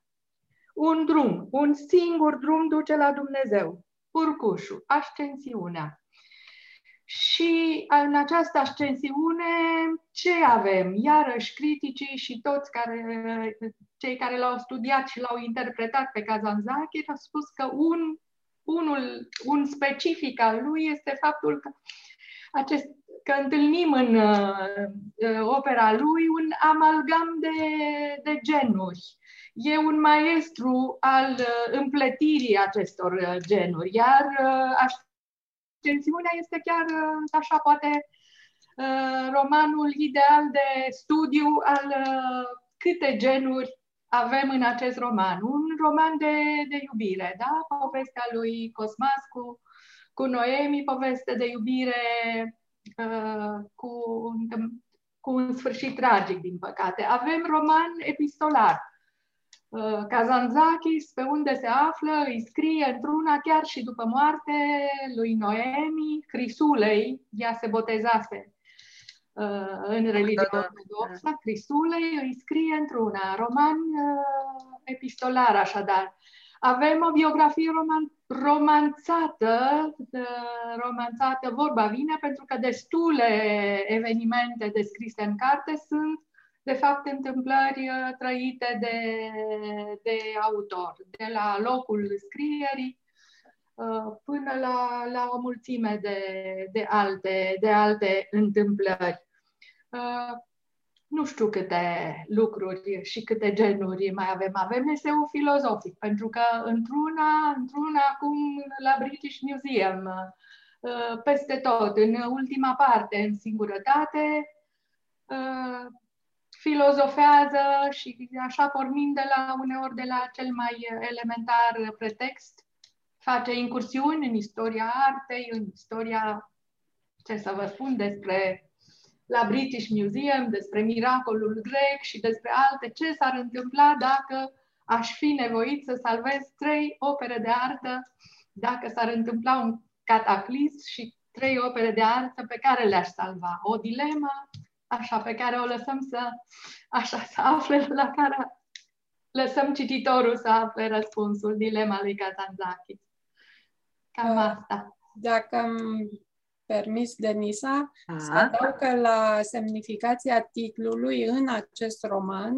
Un drum, un singur drum duce la Dumnezeu. Urcușul, ascensiunea. Și în această ascensiune ce avem? Iarăși criticii și toți care, cei care l-au studiat și l-au interpretat pe Kazanzaki au spus că un, unul, un specific al lui este faptul că, acest, că întâlnim în uh, opera lui un amalgam de, de genuri. E un maestru al uh, împletirii acestor uh, genuri, iar uh, tensiunea este chiar uh, așa, poate, uh, romanul ideal de studiu al uh, câte genuri avem în acest roman. Un roman de, de iubire, da? Povestea lui Cosmas cu, cu Noemi, poveste de iubire uh, cu, cu un sfârșit tragic, din păcate. Avem roman epistolar Uh, Kazantzakis, pe unde se află, îi scrie într-una chiar și după moarte lui Noemi, Crisulei, ea se botezase uh, în religia da, da. ortodoxă, Crisulei îi scrie într-una, roman uh, epistolar așadar. Avem o biografie roman, romanțată, romanțată, vorba vine, pentru că destule evenimente descrise în carte sunt de fapt, întâmplări uh, trăite de, de autor, de la locul scrierii uh, până la, la o mulțime de, de, alte, de alte întâmplări. Uh, nu știu câte lucruri și câte genuri mai avem. Avem eseu filozofic, pentru că într-una, într-una acum la British Museum, peste tot, în ultima parte, în singurătate, filozofează și așa pornind de la uneori de la cel mai elementar pretext, face incursiuni în istoria artei, în istoria, ce să vă spun, despre la British Museum, despre miracolul grec și despre alte, ce s-ar întâmpla dacă aș fi nevoit să salvez trei opere de artă, dacă s-ar întâmpla un cataclism și trei opere de artă pe care le-aș salva. O dilemă așa, pe care o lăsăm să, așa, să afle, la care lăsăm cititorul să afle răspunsul, dilema lui Kazanzaki. Cam uh, asta. Dacă îmi permis, Denisa, Aha. să adaug că la semnificația titlului în acest roman,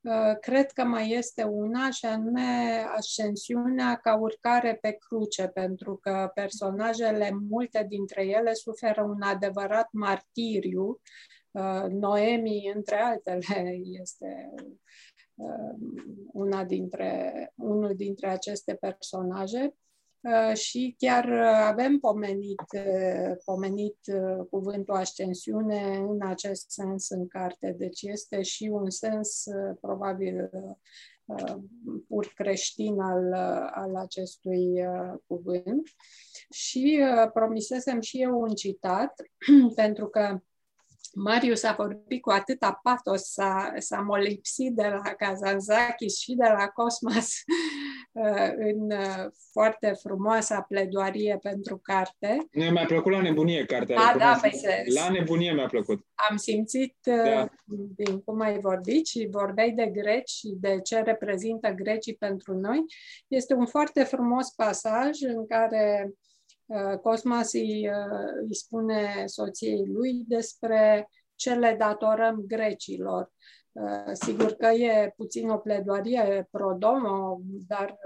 uh, cred că mai este una și anume ascensiunea ca urcare pe cruce, pentru că personajele, multe dintre ele, suferă un adevărat martiriu Uh, Noemi, între altele, este uh, una dintre, unul dintre aceste personaje. Uh, și chiar avem pomenit, pomenit cuvântul ascensiune în acest sens în carte. Deci este și un sens probabil pur creștin al, al acestui cuvânt. Și promisesem și eu un citat, pentru că Marius a vorbit cu atâta patos, s-a, s-a molipsit de la Kazanzakis și de la Cosmas uh, în uh, foarte frumoasa pledoarie pentru carte. Ne mi-a plăcut la nebunie cartea. A, da, păi se, la nebunie mi-a plăcut. Am simțit uh, da. din cum ai vorbit și vorbeai de greci și de ce reprezintă grecii pentru noi. Este un foarte frumos pasaj în care Uh, Cosmas îi, uh, îi spune soției lui despre ce le datorăm grecilor. Uh, sigur că e puțin o pledoarie pro domo, dar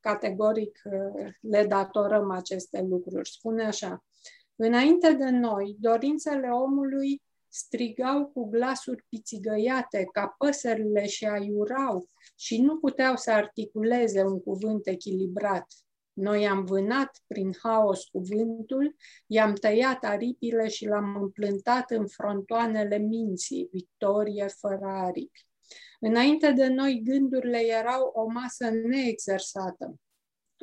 categoric le datorăm aceste lucruri. Spune așa, înainte de noi, dorințele omului strigau cu glasuri pițigăiate ca păsările și aiurau și nu puteau să articuleze un cuvânt echilibrat Noi am vânat prin haos cuvântul, i-am tăiat aripile și l-am împlântat în frontoanele minții, victorie fără aripi. Înainte de noi, gândurile erau o masă neexersată,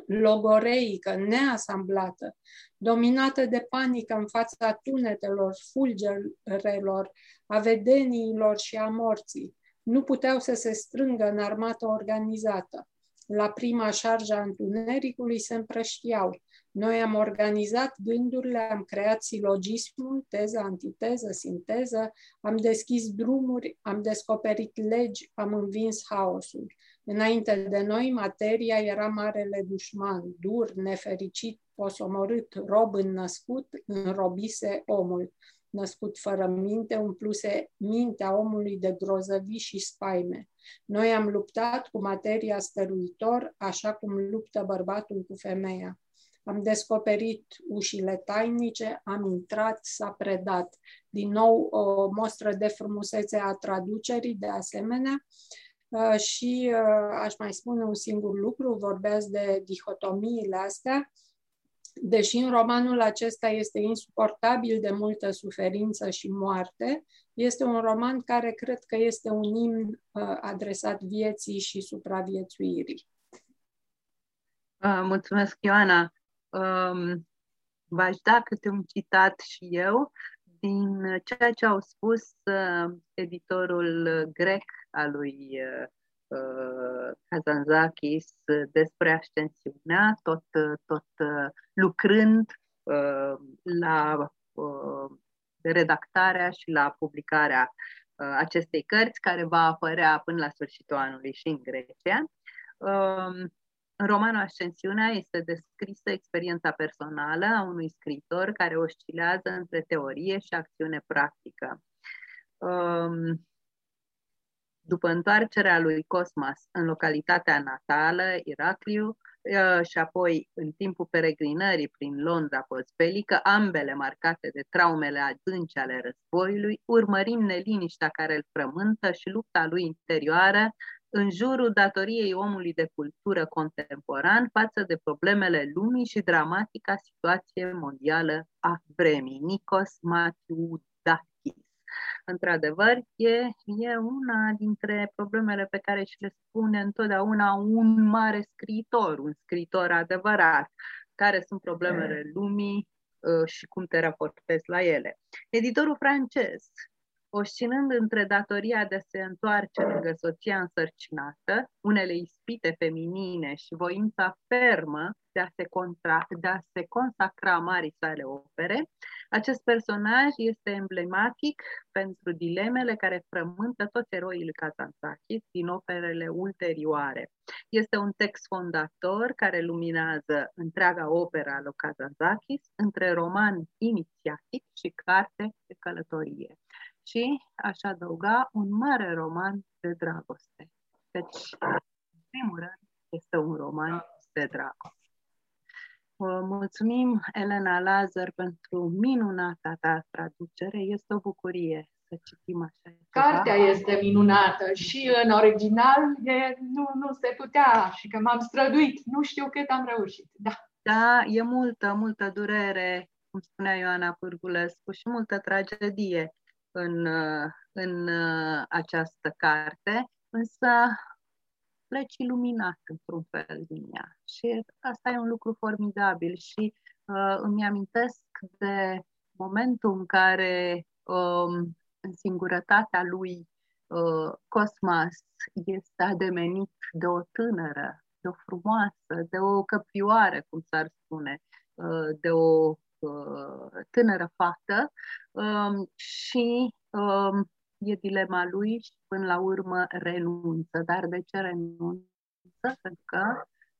logoreică, neasamblată, dominată de panică în fața tunetelor, fulgerelor, a vedeniilor și a morții. Nu puteau să se strângă în armată organizată. La prima șarjă a întunericului se împrăștiau. Noi am organizat gândurile, am creat silogismul, teză, antiteză, sinteză, am deschis drumuri, am descoperit legi, am învins haosul. Înainte de noi, materia era marele dușman, dur, nefericit, posomorât, rob înnăscut, înrobise omul. Născut fără minte, umpluse mintea omului de grozăvii și spaime. Noi am luptat cu materia stăruitor, așa cum luptă bărbatul cu femeia. Am descoperit ușile tainice, am intrat, s-a predat. Din nou o mostră de frumusețe a traducerii, de asemenea. Uh, și uh, aș mai spune un singur lucru, vorbeați de dihotomiile astea, deși în romanul acesta este insuportabil de multă suferință și moarte, este un roman care cred că este un imn uh, adresat vieții și supraviețuirii. Mulțumesc, Ioana. Um, v-aș da câte un citat și eu din ceea ce au spus editorul grec al lui uh, Kazanzakis despre ascensiunea, tot, tot uh, lucrând uh, la uh, redactarea și la publicarea uh, acestei cărți, care va apărea până la sfârșitul anului și în Grecia. Uh, în romanul Ascensiunea este descrisă experiența personală a unui scriitor care oscilează între teorie și acțiune practică. Um, după întoarcerea lui Cosmas în localitatea natală, Iracliu, uh, și apoi în timpul peregrinării prin Londra postbelică, ambele marcate de traumele adânci ale războiului, urmărim neliniștea care îl frământă și lupta lui interioară în jurul datoriei omului de cultură contemporan față de problemele lumii și dramatica situație mondială a vremii. Nikos Matiudakis. Într-adevăr, e, e una dintre problemele pe care și le spune întotdeauna un mare scriitor, un scriitor adevărat. Care sunt problemele lumii uh, și cum te raportezi la ele. Editorul francez oscilând între datoria de a se întoarce lângă soția însărcinată, unele ispite feminine și voința fermă de a se, contra, de a se consacra marii sale opere, acest personaj este emblematic pentru dilemele care frământă toți eroii lui Kazantzakis din operele ulterioare. Este un text fondator care luminează întreaga opera a lui Kazantzakis între roman inițiatic și carte de călătorie și aș adăuga un mare roman de dragoste. Deci, în primul rând, este un roman de dragoste. Mulțumim, Elena Lazar, pentru minunata ta traducere. Este o bucurie să citim așa. Cartea este minunată și în original e, nu, nu se putea și că m-am străduit. Nu știu cât am reușit. Da. Da, e multă, multă durere, cum spunea Ioana Pârgulescu, și multă tragedie în, în această carte, însă pleci iluminat într-un fel din ea. Și asta e un lucru formidabil și uh, îmi amintesc de momentul în care um, în singurătatea lui uh, Cosmas este ademenit de o tânără, de o frumoasă, de o căprioară, cum s-ar spune, uh, de o Uh, tânără fată um, și um, e dilema lui și până la urmă renunță. Dar de ce renunță? Pentru că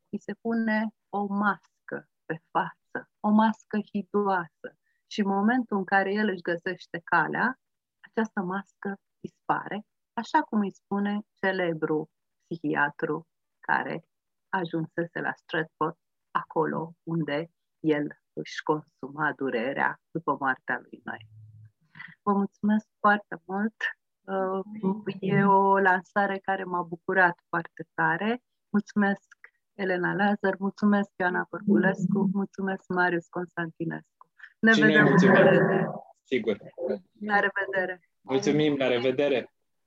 îi se pune o mască pe față, o mască hidoasă. Și în momentul în care el își găsește calea, această mască dispare, așa cum îi spune celebru psihiatru care ajunsese la Stratford, acolo unde el își consuma durerea după moartea lui noi. Vă mulțumesc foarte mult! Uh, e o lansare care m-a bucurat foarte tare. Mulțumesc Elena Lazar, mulțumesc Ioana Părculescu, mulțumesc Marius Constantinescu. Ne Și noi vedem mulțumim. în Sigur. La revedere! Mulțumim, la revedere!